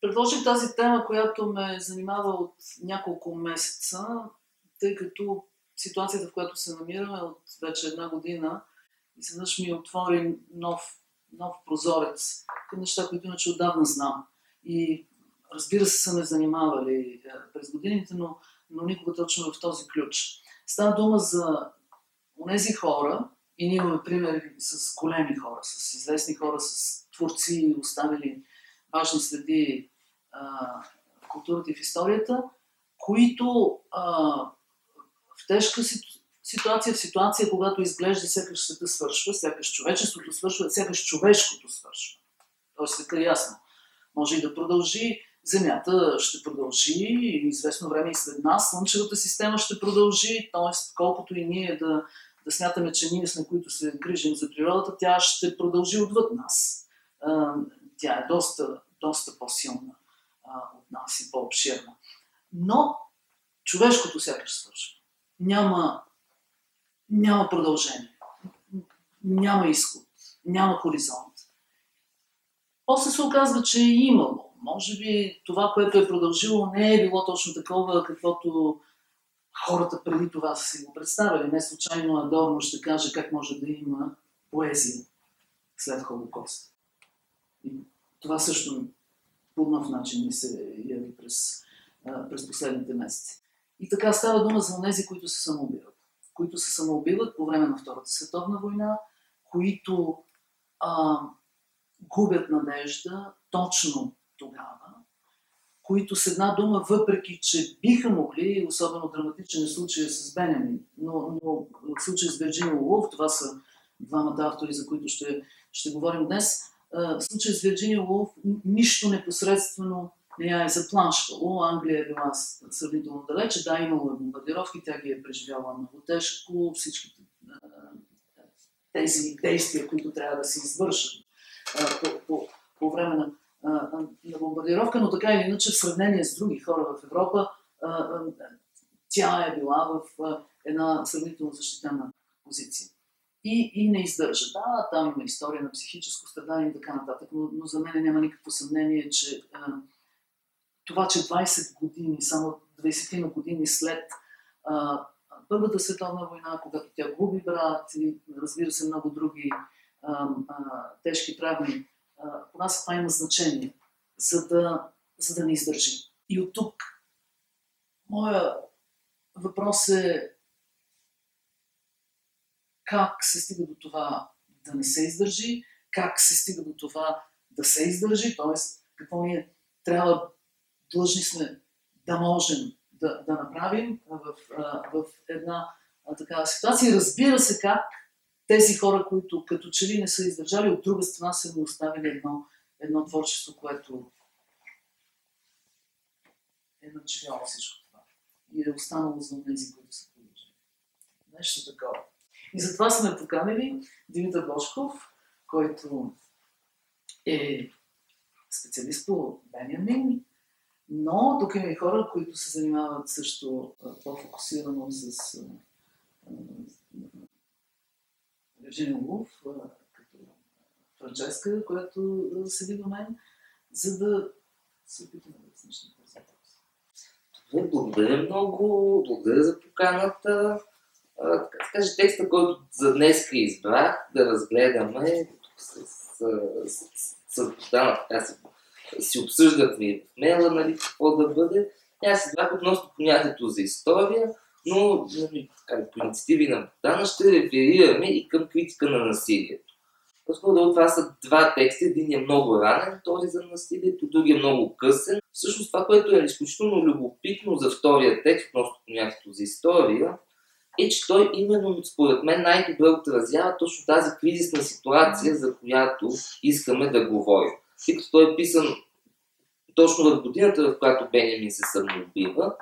Предложих тази тема, която ме занимава от няколко месеца, тъй като ситуацията, в която се намираме от вече една година, изведнъж ми отвори нов, нов прозорец към неща, които иначе отдавна знам. И разбира се, са ме занимавали е, през годините, но, но никога точно в този ключ. Става дума за тези хора, и ние имаме примери с големи хора, с известни хора, с творци, оставили важни следи а, културата и в историята, които а, в тежка ситуация, в ситуация, когато изглежда сякаш света свършва, сякаш човечеството свършва, сякаш човешкото свършва. Тоест света е ясно. Може и да продължи, Земята ще продължи известно време и след нас, Слънчевата система ще продължи, т.е. колкото и ние да, да смятаме, че ние сме, които се грижим за природата, тя ще продължи отвъд нас. Тя е доста, доста по-силна от нас и по-обширна. Но човешкото сякаш свършва. Няма, няма продължение. Няма изход. Няма хоризонт. После се оказва, че е имало. Може би това, което е продължило, не е било точно такова, каквото хората преди това са си го представили. Не случайно Адорно ще каже как може да има поезия след Холокост. И това също по нов начин ми се яви през, през последните месеци. И така става дума за тези, които се самоубиват. Които се самоубиват по време на Втората световна война, които а, губят надежда точно тогава, които с една дума, въпреки че биха могли, особено драматичен е случай с Бенемин, но, но в случай с Вирджиния Лов, това са двамата автори, за които ще, ще говорим днес, в случай с Вирджиния Лов, нищо непосредствено не я е заплашвало. Англия е била сравнително далече, да, имало е бомбардировки, тя ги е преживяла много тежко, всичките тези действия, които трябва да се извършат по, по, по време на на бомбардировка, но така или иначе в сравнение с други хора в Европа, тя е била в една сравнително защитена позиция. И, и не издържа. Да, там има история на психическо страдание и така нататък, но, но за мен няма никакво съмнение, че а, това, че 20 години, само 20 на години след а, Първата световна война, когато тя губи брат и разбира се много други а, а, тежки травми, у нас това има значение, за да, за да не издържи. И от тук моя въпрос е как се стига до това да не се издържи, как се стига до това да се издържи, т.е. какво ние трябва, длъжни сме да можем да, да направим в, в една такава ситуация. Разбира се как тези хора, които като че ли не са издържали, от друга страна са ни оставили едно, едно творчество, което е начинало всичко това. И е останало за тези, които са продължили. Нещо такова. И затова сме поканили Димитър Бошков, който е специалист по Бенямин, но тук има и хора, които се занимават също по-фокусирано с Вирджиния Лув, като Франческа, която седи до мен, за да се опитаме да различни този въпрос. Благодаря много, благодаря за поканата. Така да кажа, текста, който за днес избрах да разгледаме с, с, с, така си, си обсъждахме в мейла, нали, какво да бъде. Аз избрах относно понятието за история, но нали, по инициативи на Богдана ще реферираме и към критика на насилието. По-скоро това са два текста. Един е много ранен, този за насилието, други е много късен. Всъщност това, което е изключително любопитно за втория текст, относно понятието за история, е, че той именно, според мен, най-добре отразява точно тази кризисна ситуация, за която искаме да говорим. Тъй като той е писан точно в годината, в която Бенямин се самоубива,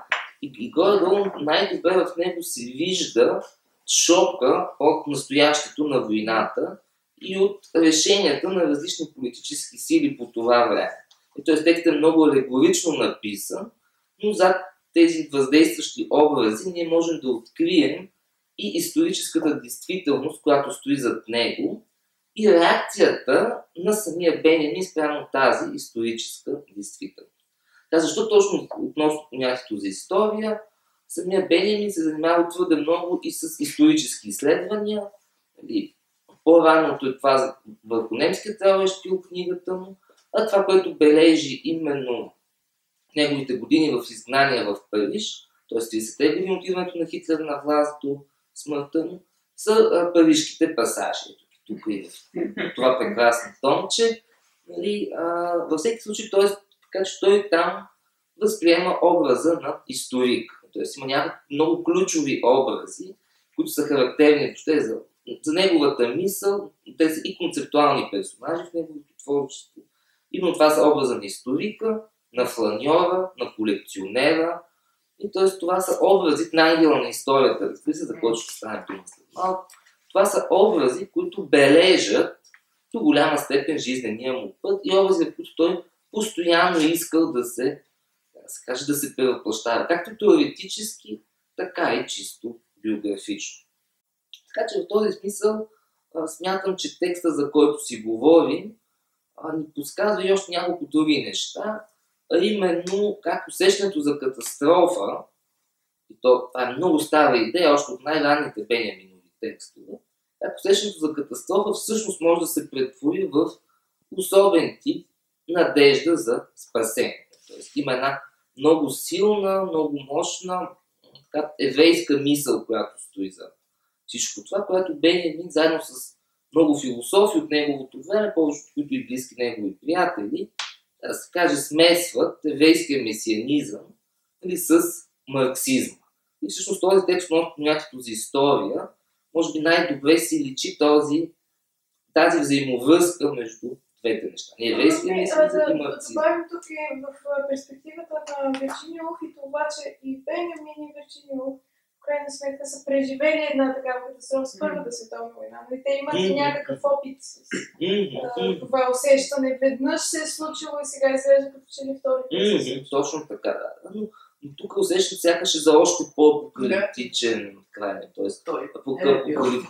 и, и горе-долу най-добре в него се вижда шока от настоящето на войната и от решенията на различни политически сили по това време. И т.е. текстът е много алегорично написан, но зад тези въздействащи образи ние можем да открием и историческата действителност, която стои зад него и реакцията на самия Бенямин спрямо тази историческа действителност. Да, защо точно относно понятието за история, самия Бенямин се занимава твърде много и с исторически изследвания. Нали, по-ранното е това върху немския стил книгата му, а това, което бележи именно неговите години в изгнание в Париж, т.е. 30-те години от идването на Хитлер на власт до смъртта му, са а, парижките пасажи. Тук и в това прекрасно томче. Нали, във всеки случай, т.е. така че той там възприема образа на историк. Тоест има някакви много ключови образи, които са характерни въобще за, за неговата мисъл. Те са и концептуални персонажи в неговото творчество. Именно това са образа на историка, на фланьора, на колекционера. И т.е. това са образи на ангела на историята, разбира се, за който ще стане дума след малко. Това са образи, които бележат до голяма степен жизнения му път и образи, в които той постоянно е искал да се, да се каже, да се превъплащава. Както теоретически, така и чисто биографично. Така че в този смисъл смятам, че текста, за който си говорим, ни подсказва и още няколко други неща, а именно как усещането за катастрофа, и то, това е много стара идея, още от най-ранните Беняминови текстове, как усещането за катастрофа всъщност може да се претвори в особен тип надежда за спасение. Тоест има една много силна, много мощна така, еврейска мисъл, която стои за всичко това, което Бенямин заедно с много философи от неговото време, повечето които и близки негови приятели, да се каже, смесват еврейския месианизъм или с марксизма. И всъщност този текст относно понятието за история, може би най-добре си личи този, тази взаимовръзка между двете неща. Не еврейския месианизъм и марксизъм. Да тук и в перспективата на Верчиниов и това, че и Бенямин и Верчиниов крайна сметка са преживели една такава катастрофа с Първата световна война. Но те имат mm-hmm. някакъв опит с mm-hmm. това усещане. Веднъж се е случило и сега изглежда като че ли втори път. Mm-hmm. Точно така, да. Но, но тук усещам сякаш е за още по-апокалиптичен край. Тоест, той е.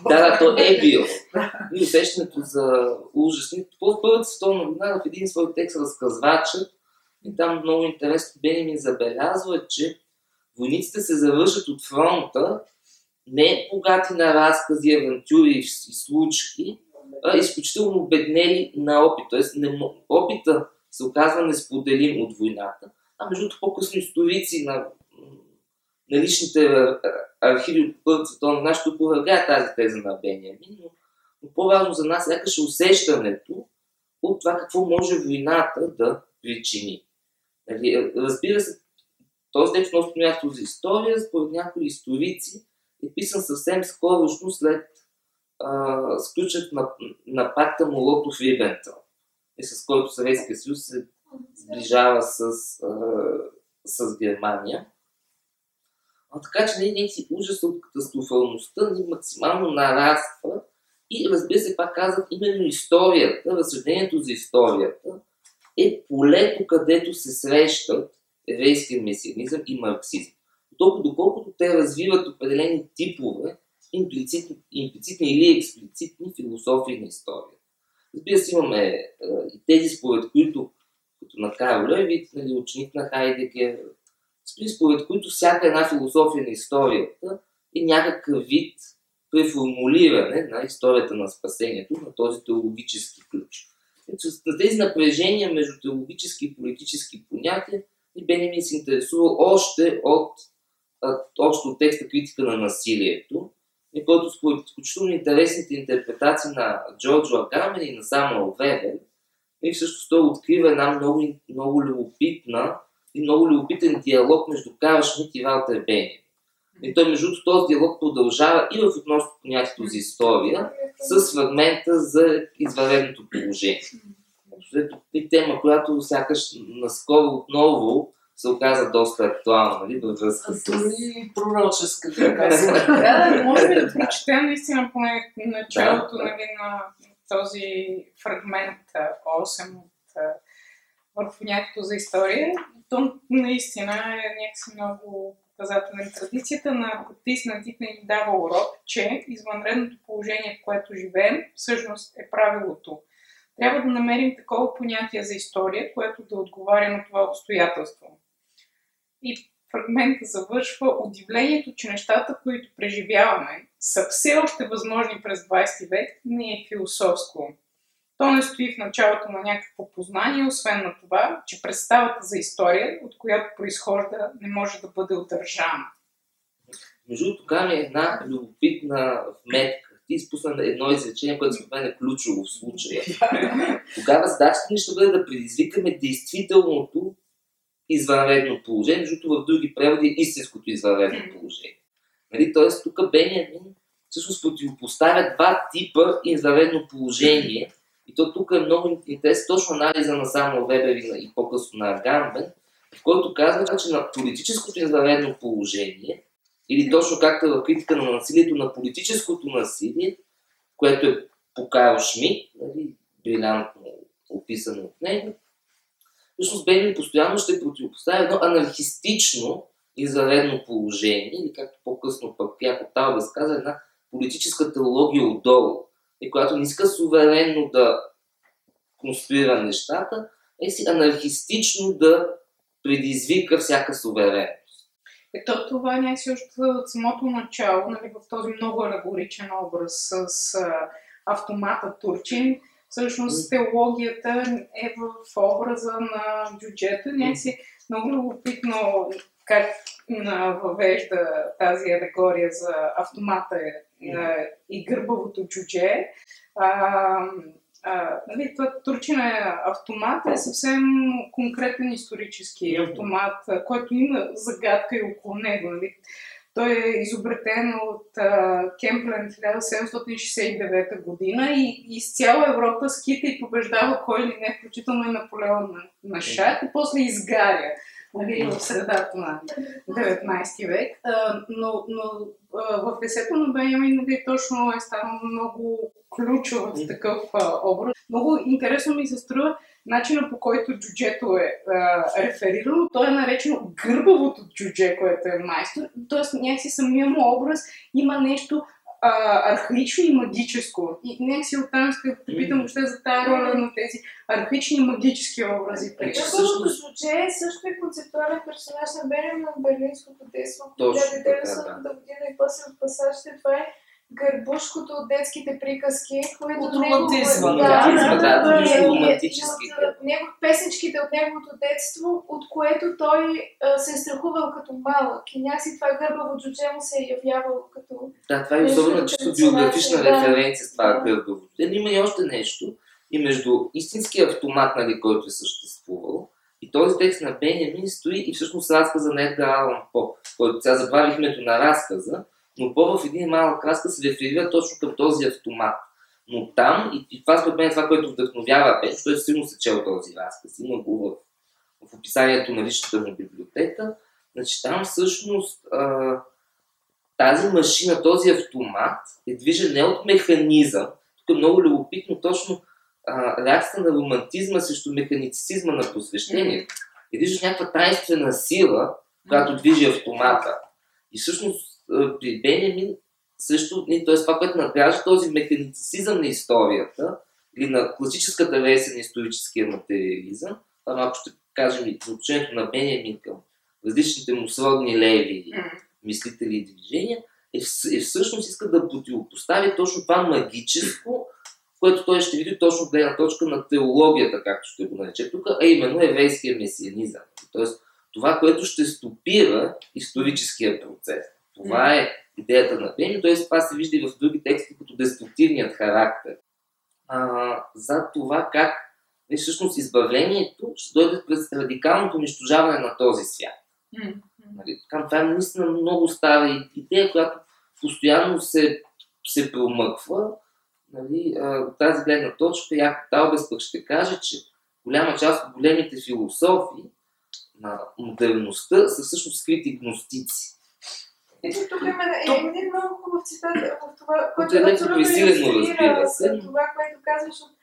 Да, да, то е бил. И усещането за ужас. В Първата световна война в един свой текст разказвачът и там много интересно Бени ми забелязва, че войниците се завършат от фронта не богати на разкази, авантюри и случки, а изключително обеднели на опит. Тоест, не, опита се оказва несподелим от войната. А между другото, по-късно историци на, личните архиви от Първата световна война ще опровергая тази теза на Бениамин, но, но по-важно за нас сякаш е усещането от това какво може войната да причини. Нали, разбира се, този текст носи място за история, според някои историци, е писан съвсем скорошно след сключването на, на пакта Молотов-Рибентел, с който Съветския съюз се сближава с, а, с Германия. А, така че не, си ужас от катастрофалността ни максимално нараства и разбира се, пак казах, именно историята, разсъждението за историята е полето, където се срещат еврейския месианизъм и марксизъм. Толкова доколкото те развиват определени типове, имплицитни, имплицитни или експлицитни философии на историята. Разбира се, имаме е, и тези, според които, като на Карл Левит, нали, ученик на Хайдегер, според които всяка една философия на историята е някакъв вид преформулиране на историята на спасението на този теологически ключ. На тези напрежения между теологически и политически понятия и Бенемин се интересува още от общо текста критика на насилието, и който според изключително интересните интерпретации на Джорджо Агамен и на Самуел Вебер, и всъщност той открива една много, много любопитна и много любопитен диалог между Карл Шмидт и Валтер Бенемин. И той, между другото, този диалог продължава и в относно понятието за история, с фрагмента за извънредното положение и тема, която сякаш наскоро отново се оказа доста актуална, нали, във връзка с... Дори пророческа, да, може би да прочетем наистина поне началото да, нали, на този фрагмент 8 от върху понятието за история. То наистина е някакси много показателен. Традицията на Дик ни дава урок, че извънредното положение, в което живеем, всъщност е правилото. Трябва да намерим такова понятие за история, което да отговаря на това обстоятелство. И фрагмента завършва удивлението, че нещата, които преживяваме, са все още възможни през 20 век, не е философско. То не стои в началото на някакво познание, освен на това, че представата за история, от която произхожда, не може да бъде удържана. Между тук е една любопитна вметка. Ти изпусна едно изречение, което според мен е ключово в случая. Тогава задачата ни ще бъде да предизвикаме действителното извънредно положение, защото в други преводи е истинското извънредно положение. Нали? Тоест, тук Бенямин всъщност противопоставя два типа извънредно положение. И то тук е много интересно, точно анализа на само Вебер и по-късно на Гамбен, в който казва, че на политическото извънредно положение, или точно както е в критика на насилието на политическото насилие, което е по Карл Шмидт, нали, брилянтно описано от него, всъщност Бенин постоянно ще противопоставя едно анархистично извънредно положение, или както по-късно пък Яко Талбес каза, една политическа теология отдолу, и която не иска суверенно да конструира нещата, е си анархистично да предизвика всяка суверенност. Ето това е някакси още от самото начало, нали, в този много алегоричен образ с а, автомата Турчин, всъщност теологията е в образа на джуджето. Някакси много любопитно как въвежда тази алегория за автомата и гърбавото джудже. А, нали, това турчина е автомат е съвсем конкретен исторически автомат, който има загадка и около него. Нали. Той е изобретен от Кемплен 1769 година и из цяла Европа скита и побеждава кой или не, включително и Наполеон на, на шах и после изгаря нали, в средата на 19 век. А, но, но а, в есето на Бенямин нали, точно е станал много ключов такъв а, образ. Много интересно ми се струва начина по който джуджето е а, реферирано. То е наречено гърбавото джудже, което е майстор. Тоест някакси самия му образ има нещо а, архаично и магическо. И някакси оттам искам да попитам още за тази роля на тези архаични и магически образи. Гърбавото джудже също е концептуален персонаж на Берем на Берлинското детство. Точно 1900 година и после от пасажите. Това е гърбушкото от детските приказки, които От него- романтизма, да, да, да, и от, него, песничките от неговото детство, от което той а, се е страхувал като малък. И някакси това гърбаво джудже му се е явявало като... Да, това е особено чисто биографична да. референция с това Да. гърбаво. Е, има и още нещо. И между истинския автомат, нали, който е съществувал, и този текст на Бенямин стои и всъщност разказа на Едгар Алан По, който сега забравих името на разказа, но По в един малък разказ се реферира точно към този автомат. Но там, и, и това според мен е това, което вдъхновява Бен, защото силно се чел този разказ, има го в, в описанието на личната му библиотека, значи там всъщност а, тази машина, този автомат е движен не от механизъм. Тук е много любопитно точно реакцията на романтизма срещу механицизма на посвещението. И виждаш някаква тайнствена сила, която движи автомата. И всъщност при Бенямин също, т.е. това, което надгражда този механицизъм на историята, или на класическата версия на историческия материализъм, това малко ще кажем и отношението на Бенямин към различните му сродни леви мислители и движения, е, е всъщност иска да противопостави точно това магическо, което той ще види точно гледна точка на теологията, както ще го нарече тук, а именно еврейския месианизъм. Тоест, това, което ще стопира историческия процес. Това е идеята на Бени, т.е. това се вижда и в други тексти като деструктивният характер. А, за това как не, всъщност избавлението ще дойде през радикалното унищожаване на този свят. Нали, така, това е наистина много стара и- идея, която постоянно се, се промъква. Нали, от тази гледна точка, Яко Талбес пък ще каже, че голяма част от големите философи на модерността са всъщност скрити гностици. Ето тук има е, един много хубав цитат в това, Което е леко абсолютно разбира се. това, което казваш от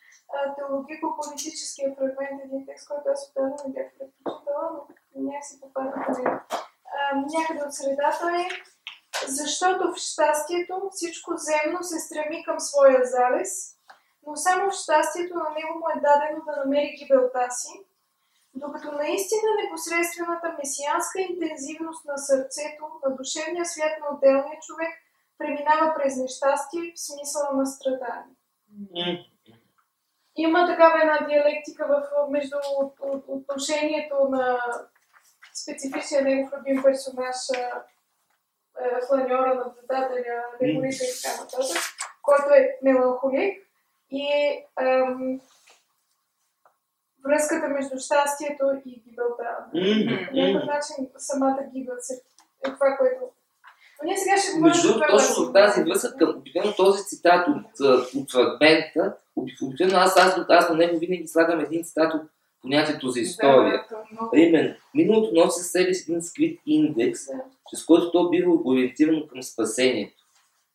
теологико-политическия фрагмент, един текст, който аз отдавна не бях предпочитала, но някакси попадна някъде от средата е защото в щастието всичко земно се стреми към своя залез, но само в щастието на него му е дадено да намери гибелта си, докато наистина непосредствената месианска интензивност на сърцето, на душевния свят на отделния човек преминава през нещастие в смисъла на страдание. Има такава една диалектика в, между от, от, отношението на специфичния негов любим персонаж, е, фланьора, наблюдателя, легорита и така нататък, който е меланхолик и ем, връзката между щастието и гибелта. Mm-hmm. По някакъв начин самата гибел е това, което но ние сега ще Между другото, точно в тази връзка, към обикновено този цитат от, от фрагмента, обикновено аз, аз, аз на него винаги слагам един цитат от понятието за история. Да, Именно, миналото носи със себе си един скрит индекс, да. чрез който то бива ориентирано към спасението.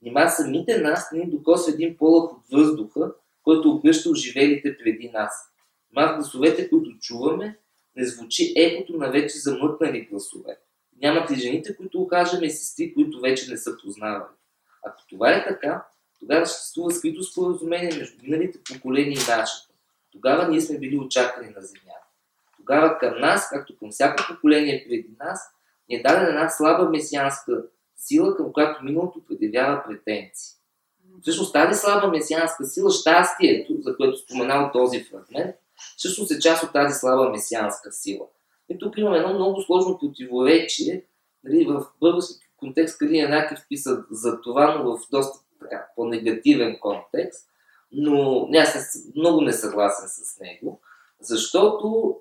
Нима самите нас не ни докосва един полъх от въздуха, който обгръща оживелите преди нас. Ма в гласовете, които чуваме, не звучи ехото на вече замътнали гласове. Нямат и жените, които окажем и сестри, които вече не са познавали. Ако това е така, тогава съществува скрито споразумение между миналите поколения и нашето. Тогава ние сме били очакани на земята. Тогава към нас, както към всяко поколение преди нас, ни е дадена една слаба месианска сила, към която миналото предявява претенции. Всъщност тази слаба месианска сила, щастието, за което споменал този фрагмент, всъщност е част от тази слаба месианска сила. И тук имаме едно много сложно противоречие. Нали, в български контекст Калин Янакев писа за това, но в доста така, по-негативен контекст. Но аз съм много несъгласен с него, защото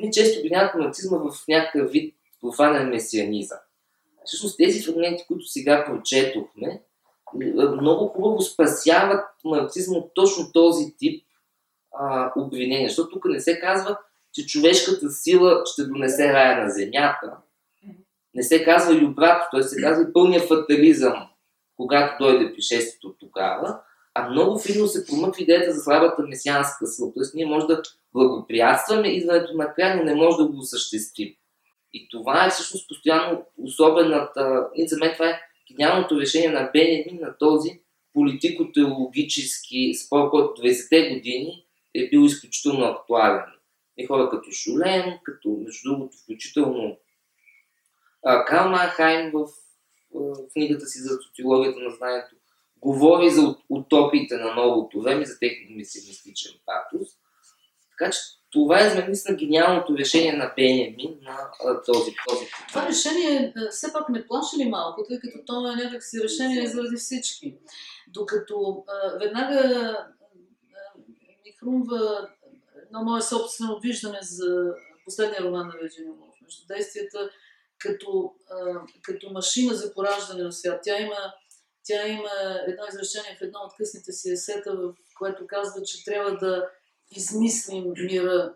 ние често обвиняваме нацизма в някакъв вид профанен месианизъм. Всъщност тези фрагменти, които сега прочетохме, много хубаво спасяват марксизма от точно този тип а, обвинения. Защото тук не се казва, че човешката сила ще донесе рая на земята. Не се казва и обратно, т.е. се казва и пълния фатализъм, когато дойде пришествието тогава, а много финно се промъква идеята за слабата месианска сила. Т.е. ние може да благоприятстваме идването на край, но не може да го осъществим. И това е всъщност постоянно особената, и за мен това е гениалното решение на Бенемин на този политико-теологически спор, който 20-те години е бил изключително актуален. И хора като Шулен, като между другото включително Карл Манхайм в, в книгата си за социологията на знанието говори за утопиите на новото време, за техния мисионистичен патос. Така че това е за мен наистина гениалното решение на Бенемин на този, този Това решение все пак не плаши ли малко, тъй като то е някакси решение заради всички. Докато веднага хрумва едно мое собствено виждане за последния роман на Вирджиния Woolf, между действията като, а, като машина за пораждане на свят. Тя има, тя има едно изречение в едно от късните си есета, в което казва, че трябва да измислим мира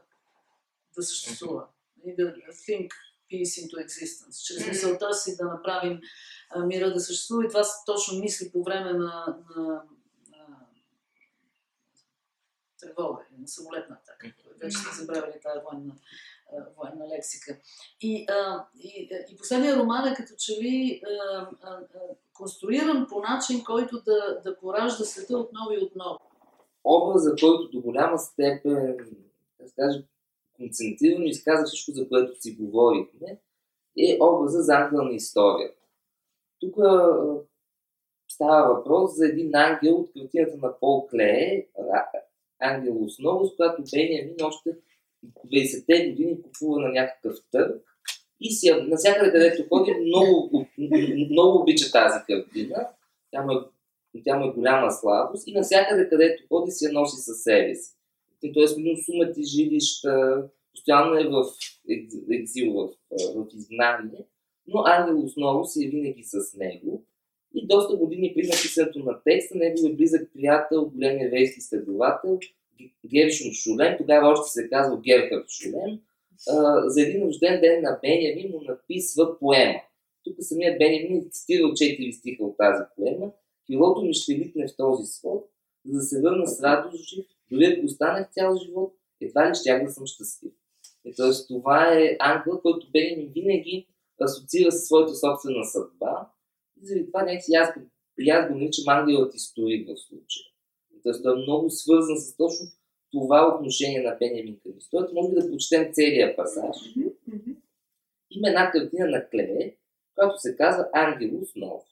да съществува. И да think peace into existence. Чрез мисълта си да направим а, мира да съществува. И това точно мисли по време на, на, на тревога, на самолетна атака. Вече сте забравили тази военна, военна лексика. И, а, и, и последния роман е като че ли а, а, конструиран по начин, който да, да поражда света отново и отново образа, който до голяма степен, да кажа, концентрирано изказва всичко, за което си говорихме, е образа за ангел на историята. Тук става въпрос за един ангел от картината на Пол Клее, Ангел основа, която Бениамин още 20-те години купува на някакъв търг и си, навсякъде където ходи, много, много обича тази картина. Тя му е тя му е голяма слабост и навсякъде, където ходи, си я носи със себе си. Тоест, минал сумати жилища, постоянно е в екзил, в, в изгнание, но Ангел основно е винаги с него. И доста години преди написането на текста, неговият близък приятел, голям еврейски следовател, Гершон Шулем, тогава още се казва Герхард Шулем, за един рожден ден на Бенямин му написва поема. Тук самият Бенямин е цитирал четири стиха от тази поема Крилото ми ще литне в този свод, за да се върна с радост жив, дори ако останах цял живот, едва ли щях да съм щастлив. И т.е. това е ангел, който Бенин винаги асоциира със своята собствена съдба. И заради това някакси аз, и аз го наричам ангелът историк в случая. Тоест той е много свързан с точно това отношение на Бенямин към историята. Може да прочетем целия пасаж. Има една картина на Клере, която се казва Ангелус Новус.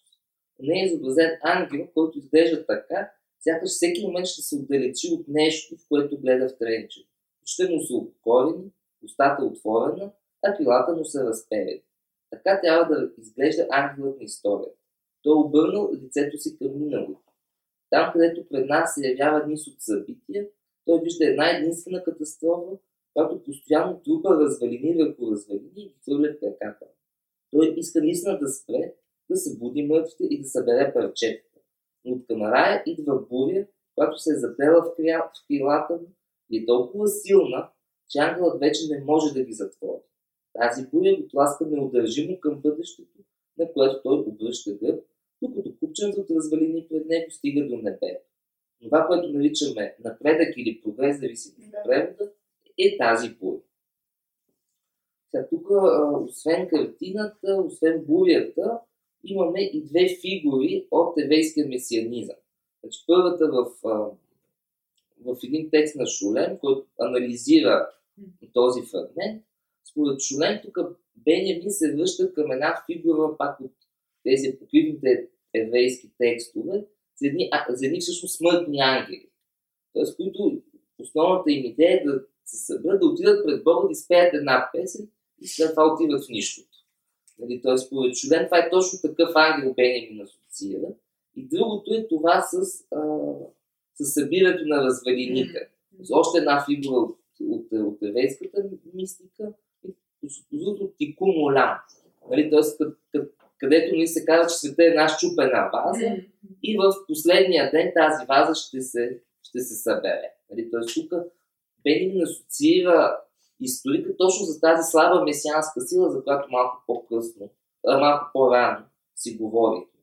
Не е изобразен ангел, който изглежда така, сякаш всеки момент ще се отдалечи от нещо, в което гледа в тренче. Ще му са обкорени, устата отворена, а крилата му са разперени. Така трябва да изглежда ангелът на историята. Той е обърнал лицето си към миналото. Там, където пред нас се явява низ от събития, той вижда една единствена катастрофа, която постоянно трупа развалини върху развалини и ги хвърля в краката. Той иска наистина да спре, да се буди мъртвите и да събере парчетата. Но от камарая идва буря, която се е заплела в крилата му и е толкова силна, че ангелът вече не може да ги затвори. Тази буря го тласка неудържимо към бъдещето, на което той обръща гръб, докато купченето от развалини пред него стига до небето. Това, което наричаме напредък или прогрес, зависи от превода, е тази буря. Сега, тук, освен картината, освен бурята, имаме и две фигури от евейския месианизъм. Значи, първата в, в един текст на Шулен, който анализира този фрагмент, според Шулен тук Бенямин се връща към една фигура пак от тези покривните еврейски текстове, за едни, за едни всъщност смъртни ангели. Тоест, които основната им идея е да се съберат, да отидат пред Бога, да изпеят една песен и след това отиват в нищото. Нали, т.е. според Шулен това е точно такъв ангел Бенемин асоциира. И другото е това с, а, с събирането на развалините. Mm-hmm. Още една фигура от, от, от еврейската мистика, другото Тику Молан. Нали, т.е. където ни се казва, че света е една щупена ваза mm-hmm. и в последния ден тази ваза ще се, ще се събере. Нали, т.е. тук Бенемин асоциира историка точно за тази слаба месианска сила, за която малко по-късно, малко по-рано си говорихме.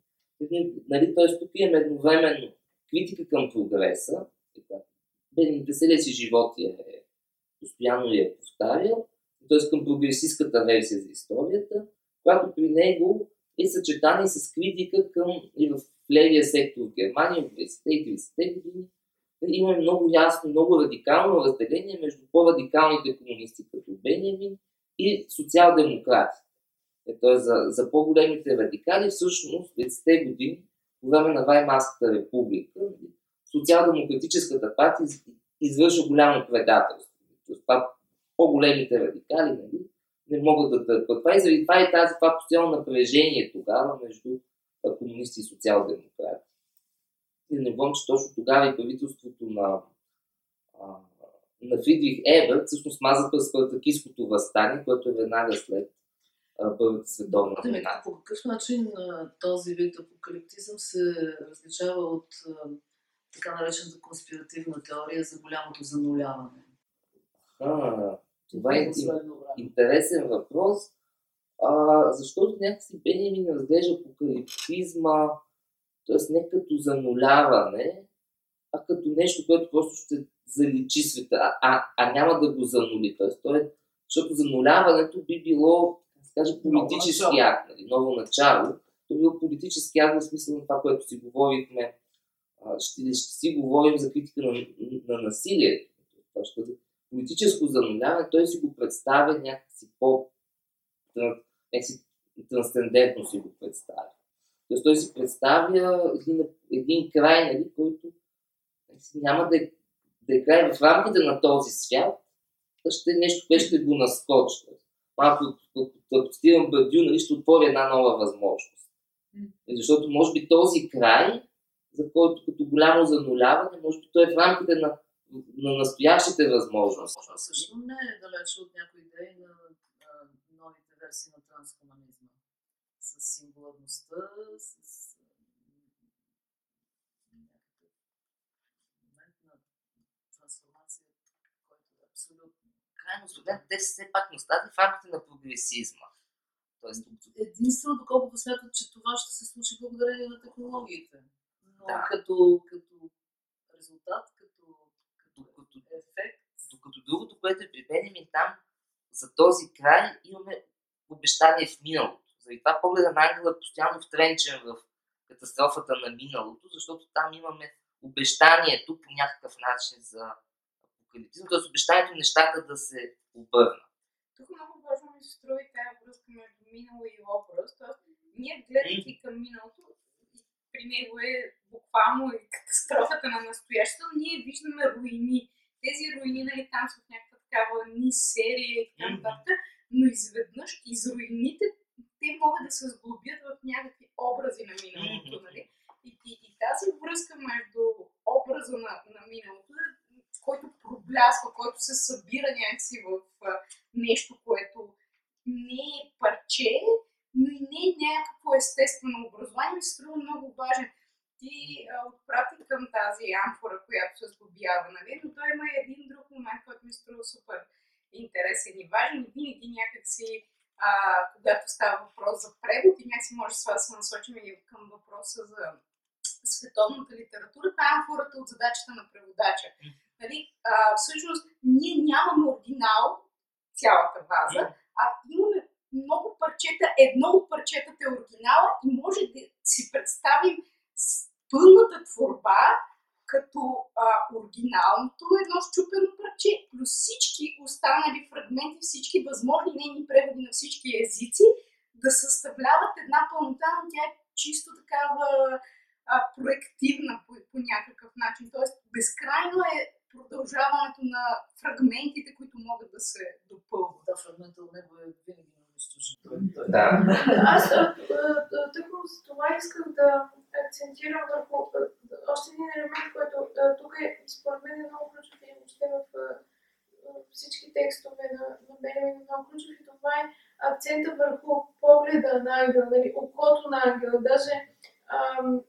Нали, т.е. тук имаме едновременно критика към прогреса, Бенин целия си живот е постоянно я е повтарял, т.е. към прогресистската версия за историята, която при него е съчетана и с критика към и в левия сектор в Германия, в 20-те и 30-те години, имаме много ясно, много радикално разделение между по-радикалните комунисти, като Бенямин, и социал-демократи. Е, Тоест за, за по-големите радикали, всъщност, 50-те години, по време на Ваймарската република, социал-демократическата партия извършва голямо предателство. Това по-големите радикали нали, не могат да търпят това и заради това и тази това постоянно напрежение тогава между комунисти и социал-демократи не говорим, че точно тогава и правителството на, на Фридрих Ебер всъщност маза през спартакийското възстание, което е веднага след Първата световна война. По какъв начин този вид апокалиптизъм се различава от така наречената конспиративна теория за голямото зануляване? А, това е интересен въпрос, а, защото някакси Бенемин разглежда апокалиптизма т.е. не като зануляване, а като нещо, което просто ще заличи света, а, а няма да го занули. Тоест, то е, защото зануляването би било, да се каже, политически ново акт, нали, ново начало. То би било политически акт в смисъл на това, което си говорихме. Ще, ще си говорим за критика на, на насилието. Защото политическо зануляване, той си го представя някакси по някакси трансцендентно си го представя. Тоест той си представя един, един край, нали, който няма да е, да е край в рамките на този свят, а ще е нещо, което ще го наскочи. Малко, ако цитирам Бадю, нали, ще отвори една нова възможност. Защото може би този край, за който като голямо зануляване, може би той е в рамките на, на настоящите възможности. Също не е далече от някои идеи на, на новите версии на трансхуманизма с сингуларността, с някакъв момент на трансформация, който е абсолютно. Крайно студент, те все пак не остави в рамките на прогресизма. Тоест, единствено, доколкото смятат, че това ще се случи благодарение на технологиите. Но да. като, като резултат, като, като, като ефект. Докато другото, което е при Бенемин там, за този край имаме обещание в миналото. Заради това погледа на ангела е постоянно втренчен в катастрофата на миналото, защото там имаме обещанието по някакъв начин за апокалиптизъм, т.е. обещанието нещата да се обърнат. Тук много важно ми се струва и тази връзка между минало и образ. Тоест, ние гледайки към миналото, при него е буквално и катастрофата на настоящето, ние виждаме руини. Тези руини, нали, там са в някаква такава ни серия и така нататък, но изведнъж из руините те могат да се сглобят в някакви образи на миналото, нали? И, и, и тази връзка между образа на, на миналото, който проблясва, който се събира някакси в нещо, което не е парче, но и не е някакво естествено образование, ми се струва много важен. Ти отпрати към тази амфора, която се сглобява, нали? но той има един друг момент, който ми се струва супер интересен и важен и винаги някакси а, когато става въпрос за превод и някакси може с това да се насочим и към въпроса за световната литература, там хората от задачата на преводача. Нали, а, всъщност, ние нямаме оригинал, цялата база, а имаме много парчета, едно от парчетата е оригинала и може да си представим пълната творба като а, оригиналното едно щупено парче, плюс всички останали фрагменти, всички възможни нейни преводи на всички езици, да съставляват една пълнота, но тя е чисто такава а, проективна по, по някакъв начин. Тоест, безкрайно е продължаването на фрагментите, които могат да се допълват. Да, фрагмента от него е винаги унищожителен. Да. Аз тъкмо за това исках да акцентирам върху още един елемент, който тук е, според мен е много ключов и въобще в всички текстове на, на Бенемин е много ключов и това е акцента върху погледа на ангел, нали, окото на ангел. Даже ам,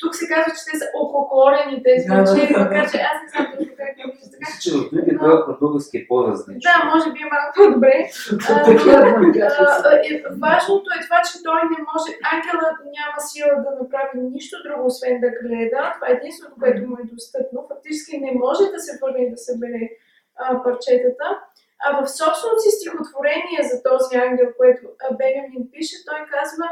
тук се казва, че те са ококорени тези Да, да, учени, да. макар че аз не знам точно как е така. Мисля, че другия превод на български е по-различно. Да, може би е малко по-добре. Така е, Важното е това, че той не може, ангелът няма сила да направи нищо друго, освен да гледа. Това е единственото, което му е достъпно. Фактически не може да се върне и да събере а, парчетата. А в собственото си стихотворение за този ангел, което Бенямин пише, той казва,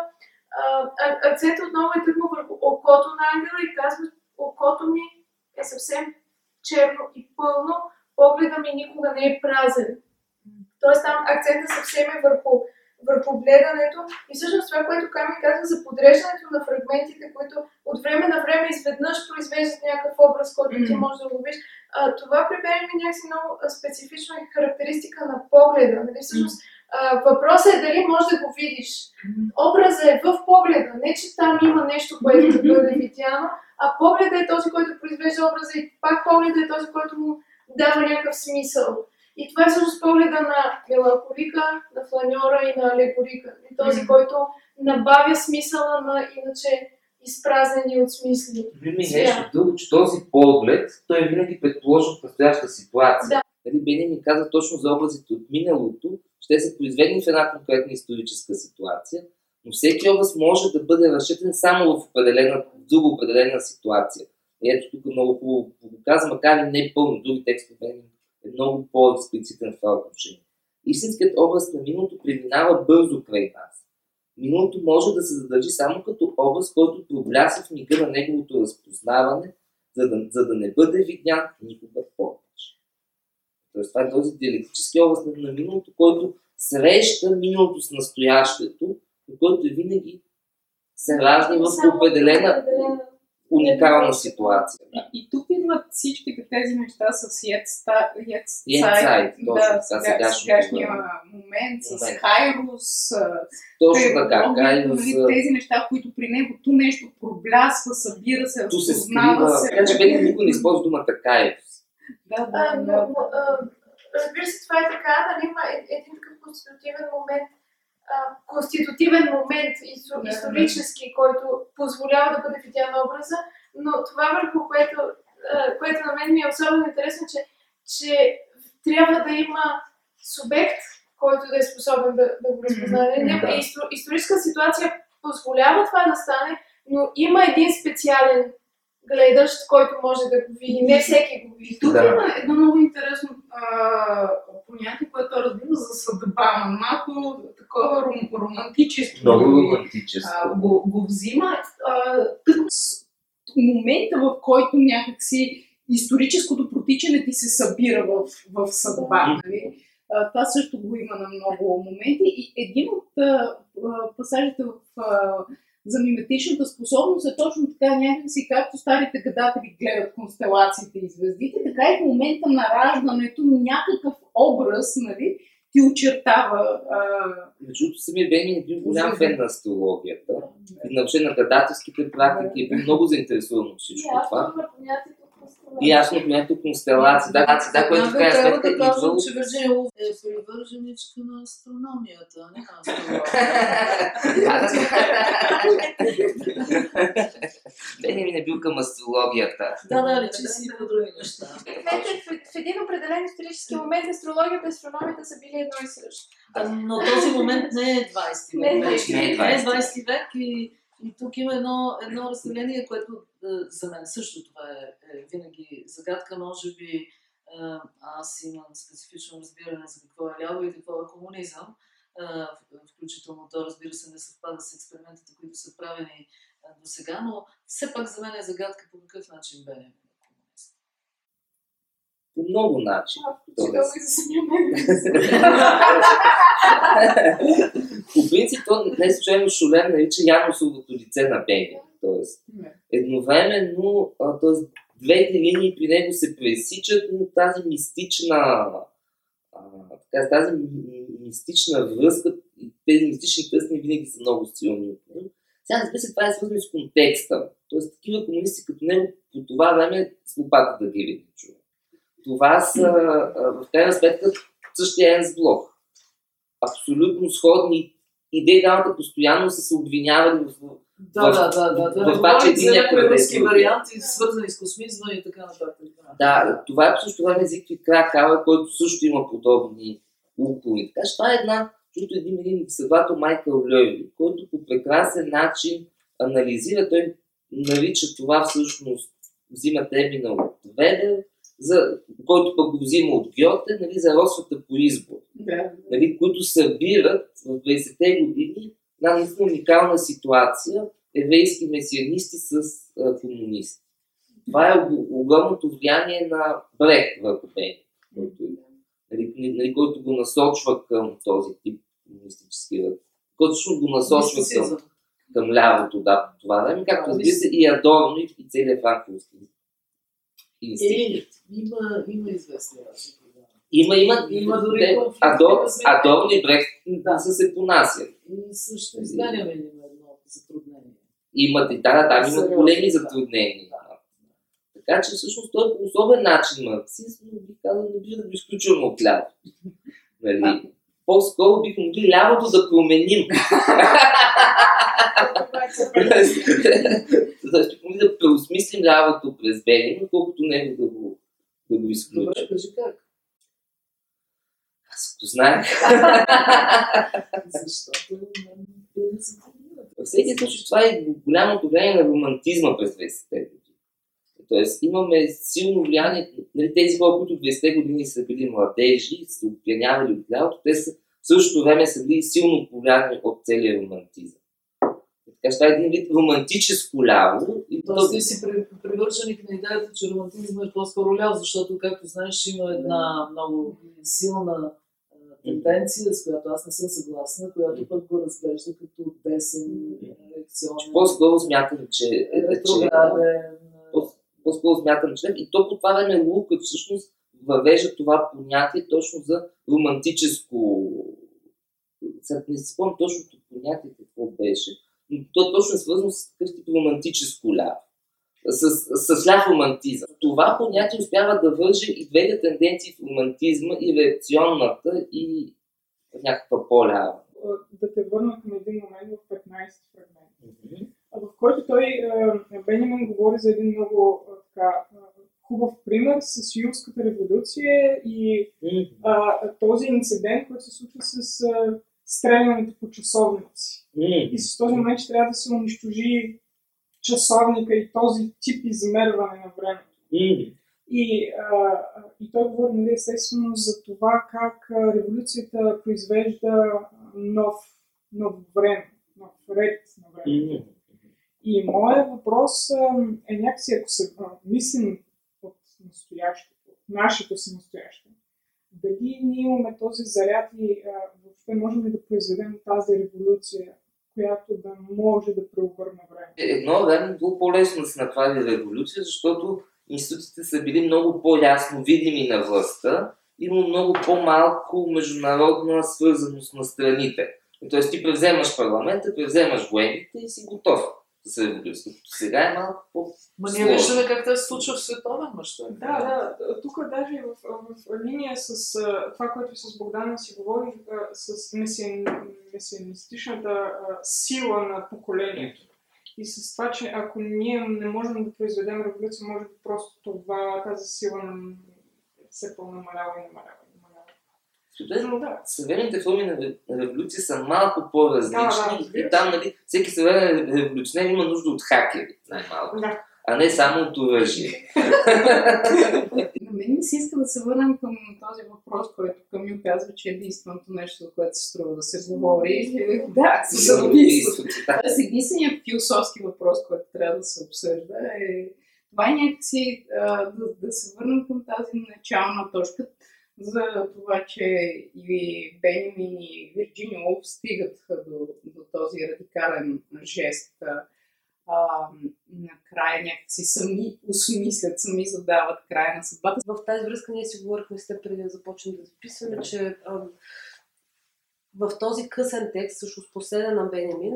а, а- акцентът отново е тъкмо върху окото на ангела и казва, окото ми е съвсем черно и пълно, погледа ми никога не е празен. Тоест там акцентът съвсем е върху, върху гледането и всъщност това, което Ками казва за подреждането на фрагментите, които от време на време изведнъж произвеждат някакъв образ, който ти можеш да ловиш. А, това при мен е някакси много специфична характеристика на погледа. Нали? Всъщност, въпросът е дали можеш да го видиш. Образът е в погледа, не че там има нещо, което да бъде видяно, а погледът е този, който произвежда образа и пак погледът е този, който му дава някакъв смисъл. И това е всъщност погледа на меланхолика, на фланьора и на алегорика. И този, който набавя смисъла на иначе изпразнени от смисли. Има и Сега. нещо друго, че този поглед, той е винаги предположен в настоящата ситуация. Да. Нали, Бенин каза точно за образите от миналото, ще се произведени в една конкретна историческа ситуация, но всеки образ може да бъде разчетен само в определена, в друга определена ситуация. И ето тук много хубаво го каза, макар и не пълно, други текстове е много по-експлицитен в това отношение. Истинският образ на миналото преминава бързо край нас. Миналото може да се задържи само като образ, който пробляса в мига на неговото разпознаване, за да, за да не бъде видян никога повече. Тоест, това е този диалектически образ на, на миналото, който среща миналото с настоящето, но който е винаги се ражда в определена уникална ситуация. Да. И, и тук идват всичките тези неща с точно, да, сега, сегашния момент, с. Хайрус, Точно така, много, крайно нали, за... тези неща, които при него ту нещо проблясва, събира се, разпознава се. Така че Бенин никой не използва думата кайф. Да, А, но, но, а, разбира се, това е така, нали, има е- един такъв конститутивен момент, а, конститутивен момент Да, исторически, който позволява да бъде видян образа, но това върху което, а, което на мен ми е особено интересно, че, че трябва да има субект, който да е способен да, да го разпознае. Не, да. исто- историческа ситуация позволява това да стане, но има един специален гледащ, който може да го види. Не всеки го види. Тук Да. има едно много интересно а, понятие, което е разбира за съдба, но малко такова ром, романтическо. Много го- романтическо. а, го, го взима. А, с момента, в който някакси историческото протичане ти се събира в, в съдба. Нали? А, това също го има на много моменти. И един от а, пасажите в а, за миметичната способност е точно така. Някакси, както старите гадатели гледат констелациите и звездите, така и в момента на раждането някакъв образ нали, ти очертава Между другото, самия Бенин е бил голям фен на астрологията. И на на гадателските практики, е бил много заинтересуван от всичко това. На понятието констелация. Да, да, да, което в крайна сметка да идва кажем, от че Вирджиния Улф е привърженичка на астрономията, а не на астрологията. Бенин е бил към астрологията. Да, да, лечи си по други неща. Знаете, в, един определен исторически момент астрологията и астрономията са били едно и също. Но този момент не е 20 Не е век. 20 вече. век. Не е 20 век и, и тук има едно, едно разделение, което е, за мен също това е, е винаги загадка. Може би аз имам специфично разбиране за какво е ляво и какво е комунизъм. Включително то, разбира се, не съвпада с експериментите, които са правени до сега, но все пак за мен е загадка по какъв начин Бенин е комунист. По много начин. По принцип, то не случайно Шолем нарича Янусовото лице на Бенин. Тоест, едновременно, т.е. двете линии при него се пресичат, но тази мистична а, така, тази ми- ми- мистична връзка тези мистични кръстни винаги са много силни. Сега, разбира се, това е свързано с контекста. Тоест, такива комунисти като него по това време с лопата да ги види човек. Това са, в крайна сметка, същия Енс Блок. Абсолютно сходни идеи, двамата постоянно са се обвинявали в Да, В- да, да, да. да. в това, че някои предлог руски е варианти, свързани с космизма и така нататък. Да. Това е по същото време Зигфрид Кракава, който също има подобни уклони. Така че това е една, чуто един, един изследовател Майкъл Леви, който по прекрасен начин анализира, той нарича това всъщност, взима термина от Ведер, за, който пък го взима от Гьоте, нали, за родствата по избор, Да. нали, които събират в 20-те години една наистина уникална ситуация еврейски месианисти с а, комунисти. Това е ог- огромното влияние на Брехт върху който, е, нали, който го насочва към този тип комунистически ръд. Който всъщност го насочва към, Мистицизъм. към лявото, да, по това време, както разбира се и Адорно и, и целият франковски институт. Е, има, има известни разлики. да. Има, има, Има дори Адор. Адорно и Брехт Да. са се понасяли. И също изгаряме има едно затруднение. Имат и да, да, там имат Сериозно, големи да. затруднения. Така че всъщност той е по особен начин марксист, но би казал, не бива да го изключваме от лявото. Нали? По-скоро бихме могли лявото да променим. Могли да преосмислим лявото през Бенин, колкото него да го, да го изключим. Добре, кажи как. Аз го знаех. Защото. Във всеки случай това е голямото влияние на романтизма през 20-те години. Тоест имаме силно влияние, нали, тези хора, които 20-те години са били младежи, са се опиянявали от лявото, те са в същото време са били силно повлияни от целия романтизъм. Така това е един вид романтическо ляво. И то, Тоест ти си при- привърженик на идеята, че романтизма е по-скоро ляв, защото, както знаеш, има една много силна тенденция, с която аз не съм съгласна, която пък го разглежда като десен, реакционен, по-скоро смятам, че, е, че ретрограден. по-скоро смятам, че и то по това време Лукът всъщност въвежда това понятие точно за романтическо. Сега не си спомням точното понятие какво беше, но то точно е свързано с такъв тип романтическо ляво. С, с ляв романтизъм. Това понятие успява да върже и двете тенденции в романтизма, и реакционната, и някаква по-лява. да те върна към един момент в 15 фрагмент, а, в който той, Бенемин говори за един много така, хубав пример с Юрската революция и а, този инцидент, който се случва с а, стрелянето по часовници. И с този момент, че трябва да се унищожи часовника и този тип измерване на времето. И, а, и той говори нали, естествено за това как революцията произвежда нов, нов време, нов ред на време. И моят въпрос е някакси, ако се мислим от настоящето, от нашето си настояще, дали ние имаме този заряд и въобще можем ли да произведем тази революция, която да може да преобърне време? Едно време било по-лесно да се направи революция, защото институциите са били много по-ясно видими на властта, има много по-малко международна свързаност на страните. Тоест ти превземаш парламента, превземаш военните и си готов революция. Сега е малко по Ма ние виждаме как те се случва в световен мащаб. Да, да. Тук даже в, в, в линия с това, което с Богдана си говори, а, с месиан, месианистичната сила на поколението. И с това, че ако ние не можем да произведем революция, може би просто това, тази сила все по-намалява и намалява. Студентно, да. Съвременните форми на ре- революция са малко по-различни Да, да, и там нали, всеки съвременен революционер има нужда от хакери, най-малко, Да. а не само от оръжие. На мен ми се иска да се върнем към този въпрос, който Камил казва, че е единственото нещо, за което си струва да се говори. Да, с самоубийството. Да. Тоест единственият философски въпрос, който трябва да се обсъжда е това е някакси а, да, да се върнем към тази начална точка за това, че и Бенямин и Вирджиния Улф стигат до, до този радикален жест. А, накрая някакси сами осмислят, сами задават края на съдбата. В тази връзка ние си говорихме с теб преди да започнем да записваме, че ам, в този късен текст, всъщност последен на Бенямин,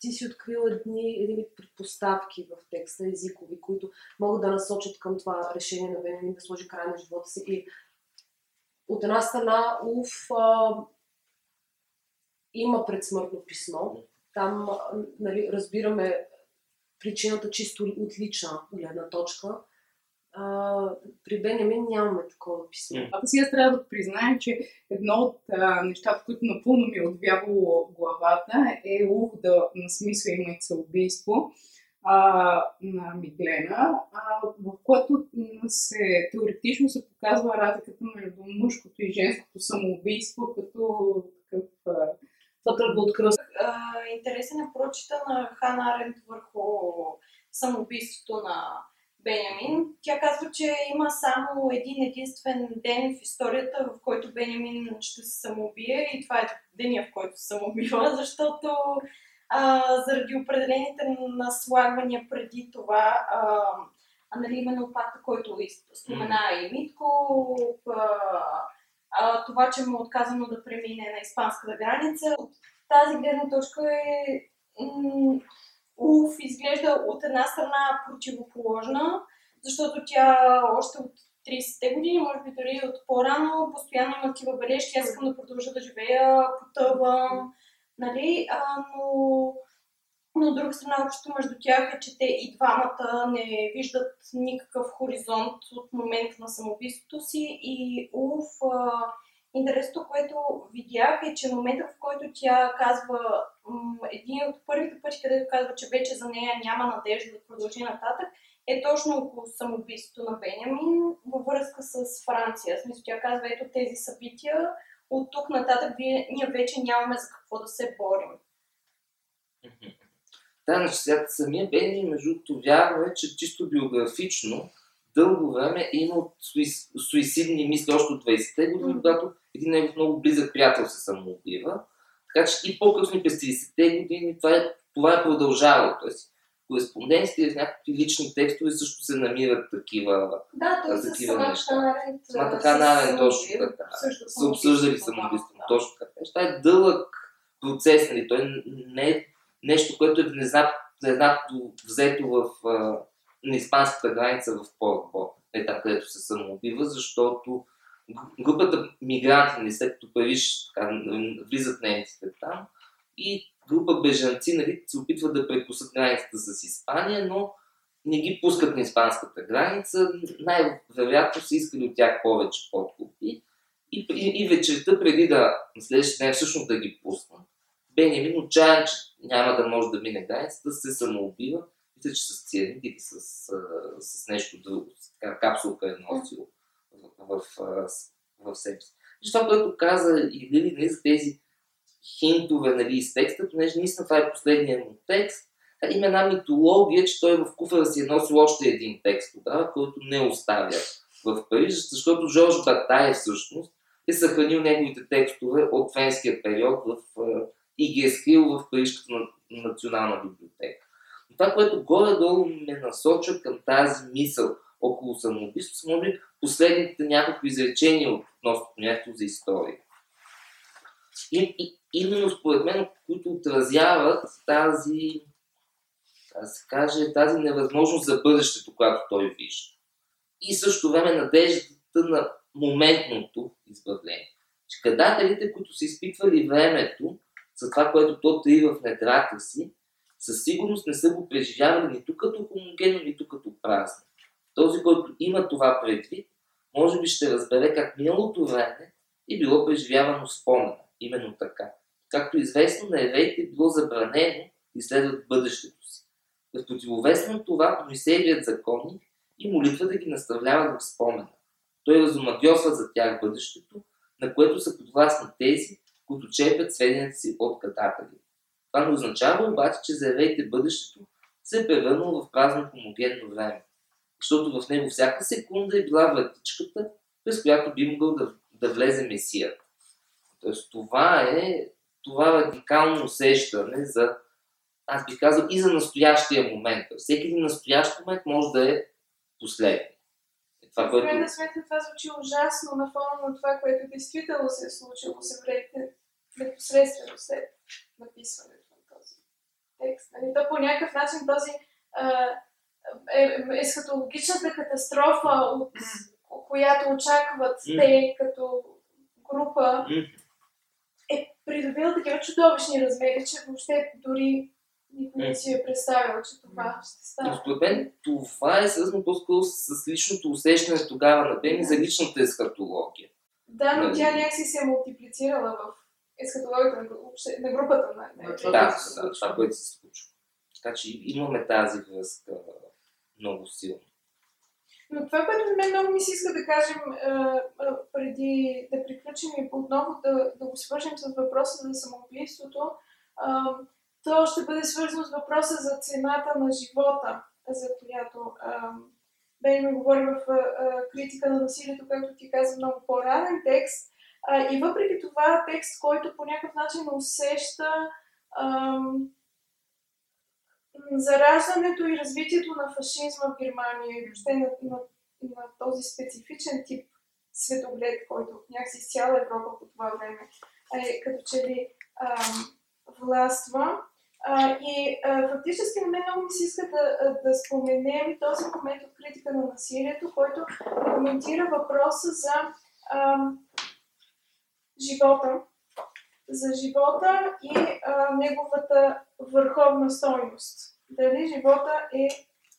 ти си открил едни, едни предпоставки в текста, езикови, които могат да насочат към това решение на Бенямин да сложи край на живота си. И от една страна, Уф а, има предсмъртно писмо. Там нали, разбираме причината чисто от лична гледна точка. А, при Бенямин нямаме такова писмо. М. А сега трябва да признаем, че едно от а, нещата, които напълно ми е отвявало главата, е ух да насмисля имайца убийство а, на Миглена, а, в което се, теоретично се показва разликата между мъжкото и женското самоубийство като такъв Това тръгва от кръст. Интересен е прочита на Хан Арент върху самоубийството на Бенямин. Тя казва, че има само един единствен ден в историята, в който Бенямин ще се самоубие и това е деня, в който се самоубива, защото а, заради определените наслагвания преди това, а, а нали, именно факта, който спомена и Митко, а, а, това, че му е отказано да премине на испанската граница. От тази гледна точка е м- Улф изглежда от една страна противоположна, защото тя още от 30-те години, може би дори от по-рано, постоянно има такива бележки, аз искам да продължа да живея, потъвам, нали, а, но, но от друга страна, общото между тях е, че те и двамата не виждат никакъв хоризонт от момента на самоубийството си и Улф, интересното, което видях е, че момента, в който тя казва, м, един от първите пъти, където казва, че вече за нея няма надежда да продължи нататък, е точно около самоубийството на Бенямин във връзка с Франция. В смисъл, тя казва, ето тези събития, от тук нататък ние вече нямаме за какво да се борим. Да, значи сега самия Бени, между другото, вярно е, че чисто биографично дълго време е имал суис, суицидни мисли още от 20-те години, когато един негов много близък приятел се самоубива. Така че и по-късно и през 30-те години това е, това е продължавало. Тоест, кореспонденцията в някакви лични текстове също се намират такива. Да, той такива неща. Самата Ханарен точно така. Също Са обсъждали самоубийство. Да. Точно така. Това е дълъг процес, нали? Той не е нещо, което е внезапно, взето в, а, на испанската граница в Порбо, е там, където се самоубива, защото групата мигранти, нали, след като Париж така, влизат немците там и група бежанци нали, се опитват да прекусат границата с Испания, но не ги пускат на испанската граница. Най-вероятно са искали от тях повече подкупи. И, и, и вечерта, преди да следващия ден всъщност да ги пуснат, Бенямин отчаян, че няма да може да мине границата, се самоубива. И мислите, че с или с, а, с нещо друго, така, капсулка е носил в, в, в, себе си. Това, което каза и Лили, нали, за тези хинтове нали, из текста, понеже наистина това е последният му текст, има една митология, че той в куфара си е носил още един текст тогава, който не оставя в Париж, защото Жорж Батай всъщност е съхранил неговите текстове от френския период в, и ги е скрил в Парижката национална библиотека. Но това, което горе-долу ме насочва към тази мисъл около самоубийство, са може последните няколко изречения относно понятието за история. И, и, именно според мен, които отразяват тази, да се каже, тази невъзможност за бъдещето, която той вижда. И също време надеждата на моментното избавление. Че гадателите, които са изпитвали времето за това, което то тъй в недрата си, със сигурност не са го преживявали нито като хомогенно, нито като празно. Този, който има това предвид, може би ще разбере как миналото време е било преживявано спомена. Именно така. Както известно на евреите е било забранено да изследват бъдещето си. В противовес на това, Моисеевият законник и молитва да ги наставлява в спомена. Той разумагьосва за тях бъдещето, на което са подвластни тези, които черпят сведенията си от кататели. Това не означава обаче, че за евреите бъдещето се е превърнало в празно хомогенно време, защото в него всяка секунда е била вратичката, през която би могъл да, да влезе Месията. Тоест това е това радикално усещане за, аз бих казал, и за настоящия момент. Всеки един настоящ момент може да е последен. Това, което... В крайна сметка това звучи ужасно на фона на това, което действително се е случило с евреите непосредствено след написването на този текст. Нали? То по някакъв начин този а, е, е есхатологичната катастрофа, от която очакват те като група, е придобила такива чудовищни размери, че въобще дори никой не си е представил, че това ще стане. Според мен това е свързано по-скоро с личното усещане тогава на Бени за личната ескатология. Да, но нали? тя някакси се е мултиплицирала в ескатологията на, на групата на, Да, да, това, което се случва. Така че имаме тази връзка много силно. Но това, което мен много ми се иска да кажем преди да приключим и отново да, да го свържем с въпроса за самоубийството, то ще бъде свързано с въпроса за цената на живота, за която Бен ми говори в критика на насилието, както ти каза много по-ранен текст. и въпреки това текст, който по някакъв начин усеща зараждането и развитието на фашизма в Германия и въобще на, на, на този специфичен тип светоглед, който някакси из цяла Европа по това време е като че ли ам, властва. А, и а, фактически на мен много ми се иска да, да споменем този момент от критика на насилието, който коментира въпроса за ам, живота, за живота и а, неговата върховна стойност. Дали живота е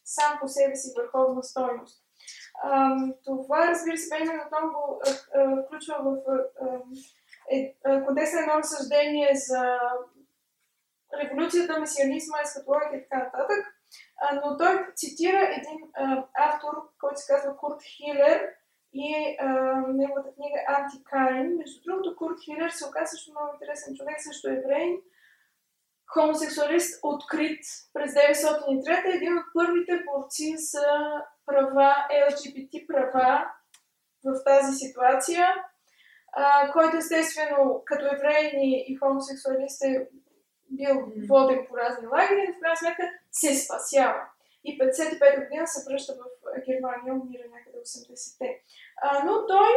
сам по себе си върховна стойност. А, това, разбира се, Беймен отново включва в е, контекста едно разсъждение за революцията, месианизма, ескатологията и така нататък. А, но той цитира един автор, който се казва Курт Хилер и неговата книга Антикайн. Между другото, Курт Хилер се оказа също много интересен човек, също еврей, хомосексуалист, открит през 1903 един от първите борци за права, LGBT права в тази ситуация, който естествено като еврей и хомосексуалист е бил воден по разни лагери, но в крайна сметка се спасява. И 55 година се връща в Германия, умира някъде 80-те. но той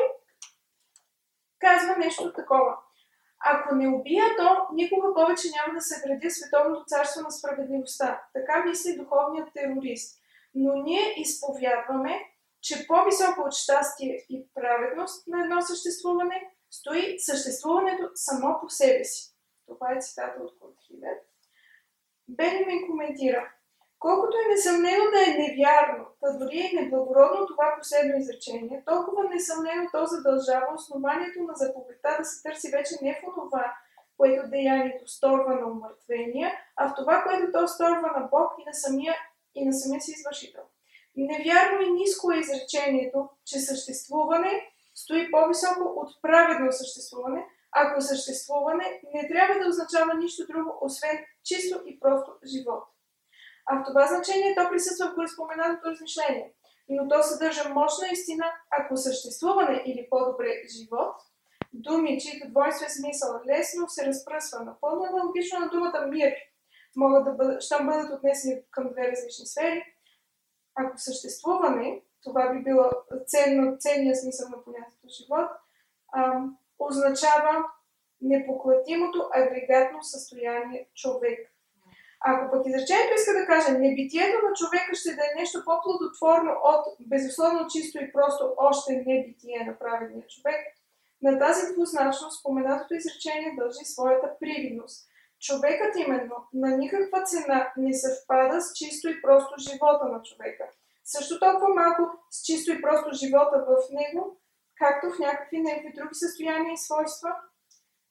казва нещо такова. Ако не убия, то никога повече няма да се гради световното царство на справедливостта. Така мисли духовният терорист. Но ние изповядваме, че по-високо от щастие и праведност на едно съществуване стои съществуването само по себе си. Това е цитата от Курт Хилер. Бенемин коментира, колкото е несъмнено да е невярно, да дори е неблагородно това последно изречение, толкова несъмнено то задължава основанието на заповедта да се търси вече не в това, което деянието сторва на умъртвения, а в това, което то сторва на Бог и на самия и на самия си извършител. Невярно и ниско е изречението, че съществуване стои по-високо от праведно съществуване, ако съществуване не трябва да означава нищо друго, освен чисто и просто живот. А в това значение то присъства в гореспоменатото размишление. Но то съдържа мощна истина, ако съществуване или по-добре живот, думи, чието двойствен смисъл лесно се разпръсва, напълно аналогично на думата мир, могат да бъдат, щом бъдат отнесени към две различни сфери. Ако съществуване, това би било ценно, ценният смисъл на понятието живот, означава непоклатимото агрегатно състояние човек. Ако пък изречението иска да каже, небитието на човека ще да е нещо по-плодотворно от безусловно чисто и просто още небитие на праведния човек, на тази двузначност споменатото изречение дължи своята привидност. Човекът именно на никаква цена не съвпада с чисто и просто живота на човека. Също толкова малко с чисто и просто живота в него, както в някакви негови други състояния и свойства,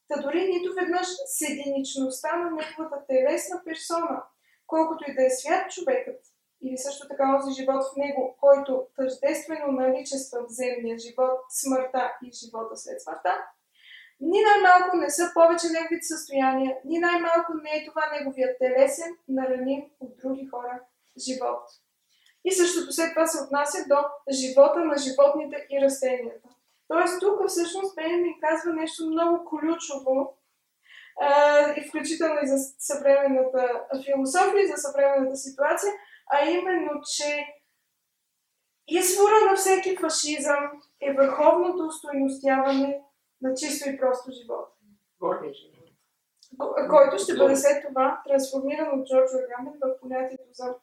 та дори нито веднъж с единичността на неговата телесна персона, колкото и да е свят човекът, или също така този живот в него, който тъждествено наличества в земния живот, смъртта и живота след смъртта, ни най-малко не са повече неговите състояния, ни най-малко не е това неговият телесен, нараним от други хора живот. И същото след това се отнася до живота на животните и растенията. Тоест тук всъщност ми казва нещо много ключово, и включително и за съвременната философия, и за съвременната ситуация, а именно, че извора на всеки фашизъм е върховното устойностяване на чисто и просто живот. Който ще бъде след това трансформиран от Джордж Оргамен в понятието за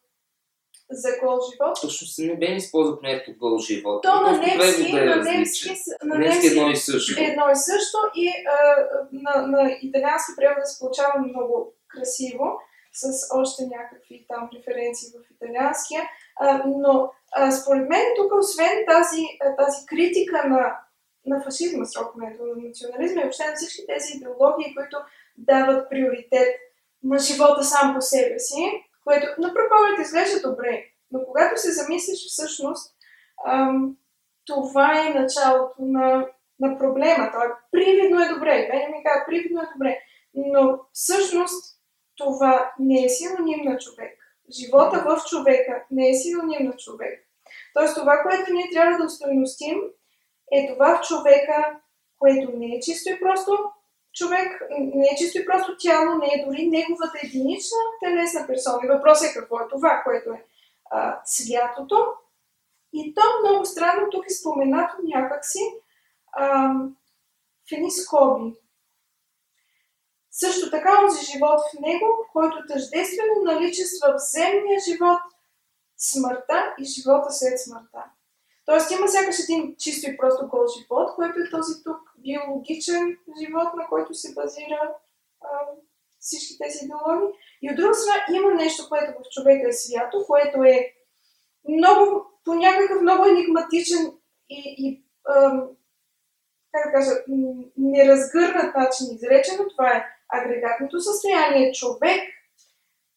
за гол живот. Точно се не бе използва понятието гол живот. То на немски, на немски, на немски едно и също. Едно и също и а, на, на италиански превод се получава много красиво, с още някакви там референции в италианския. А, но а, според мен тук, освен тази, тази критика на, на фашизма, сроковето на национализма и въобще на всички тези идеологии, които дават приоритет на живота сам по себе си, което на пръв поглед изглежда добре, но когато се замислиш всъщност, ам, това е началото на, на проблема. Това е привидно е добре. Мене ми казва, привидно е добре. Но всъщност това не е синоним на човек. Живота в човека не е синоним на човек. Тоест това, което ние трябва да устойностим, е това в човека, което не е чисто и просто човек не е чисто и просто тяло, не е дори неговата единична телесна персона. И въпросът е какво е това, което е а, святото. И то много странно тук е споменато някакси а, в едни скоби. Също така този живот в него, който тъждествено наличества в земния живот, смъртта и живота след смъртта. Тоест има сякаш един чисто и просто гол живот, който е този тук биологичен живот, на който се базира а, всички тези идеологии. И от друга страна има нещо, което в човека е свято, което е много, по някакъв много енигматичен и, и а, как да кажа, неразгърнат начин изречено. Това е агрегатното състояние човек,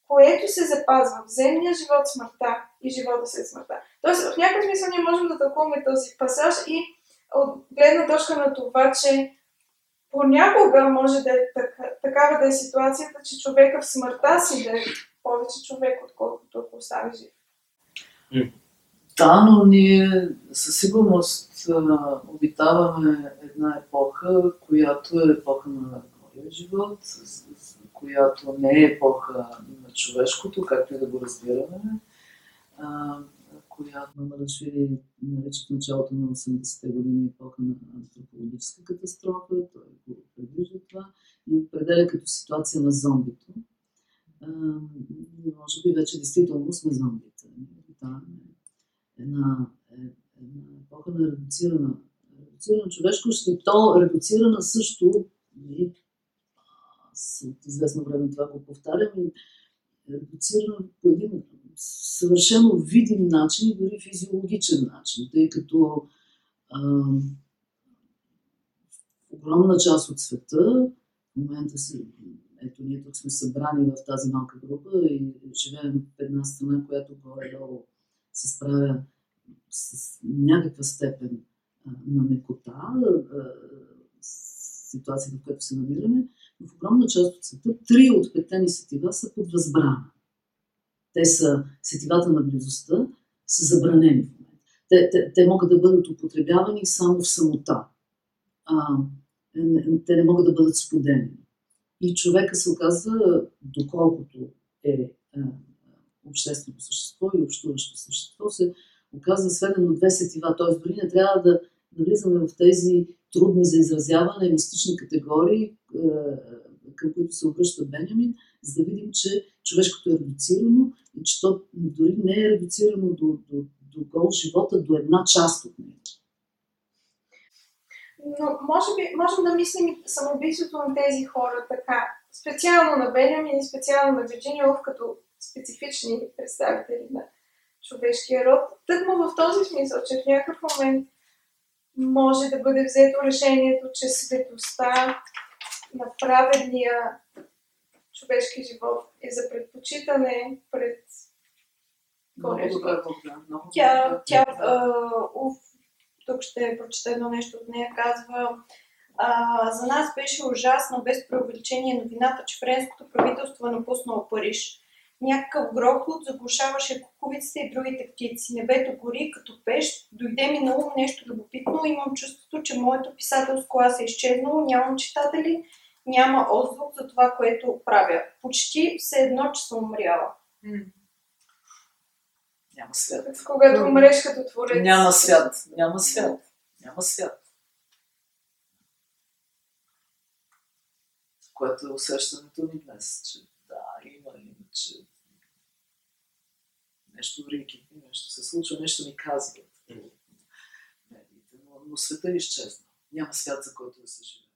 което се запазва в земния живот, смъртта и живота след смъртта. Тоест, в някакъв смисъл ние можем да тълкуваме този пасаж и от гледна точка на това, че понякога може да е така, такава да е ситуацията, че човека в смъртта си да е повече човек, отколкото ако остане жив. Да, но ние със сигурност обитаваме една епоха, която е епоха на голия живот, която не е епоха на човешкото, както и да го разбираме, а, която Марашвили нарича в началото на 80-те години епоха на антропологическа катастрофа, той го предвижда това и определя като ситуация на зомбито. А, може би вече действително сме зомбите. Да, една, една епоха на редуцирана, редуцирана човешкост и то редуцирана също и аз известно време това го повтарям и редуцирано по един съвършено видим начин и дори физиологичен начин, тъй като а, в огромна част от света, момента си, ето ние тук сме събрани в тази малка група и живеем в една страна, която горе-долу се справя с някаква степен а, на мекота, а, ситуацията, в която се намираме, в огромна част от света три от петте ни сетива са под възбрана. Те са сетивата на близостта, са забранени в момента. Те, те, те могат да бъдат употребявани само в самота. А, те не могат да бъдат споделени. И човека се оказва, доколкото е а, обществено същество и общуващо същество, се оказва сведено две сетива. Т.е. дори не трябва да навлизаме в тези трудни за изразяване мистични категории, а, към които се обръща Бенямин, за да видим, че човешкото е редуцирано и че то дори не е редуцирано до, до, до гол живота, до една част от него. Но може би можем да мислим и самоубийството на тези хора така. Специално на Бенямин и специално на Вирджиния Улф като специфични представители на човешкия род. Тъкмо в този смисъл, че в някакъв момент може да бъде взето решението, че светостта на праведния човешки живот е за предпочитане пред. Много тя, тя а, уф, тук ще прочета едно нещо от нея, казва а, за нас беше ужасно, без преувеличение новината, че френското правителство е напуснало Париж. Някакъв грохот заглушаваше куковиците и другите птици. Небето гори като пещ. Дойде ми на ум нещо любопитно. Имам чувството, че моето писателско аз е изчезнало. Нямам читатели, няма отзвук за това, което правя. Почти все едно, че съм умряла. Няма свят. Когато умреш като творец. Няма свят. Няма свят. Няма свят. Което е усещането ни днес, че че нещо врики, нещо се случва, нещо ми казват медиите, но, но света е изчезнал. Няма свят, за който да се живее.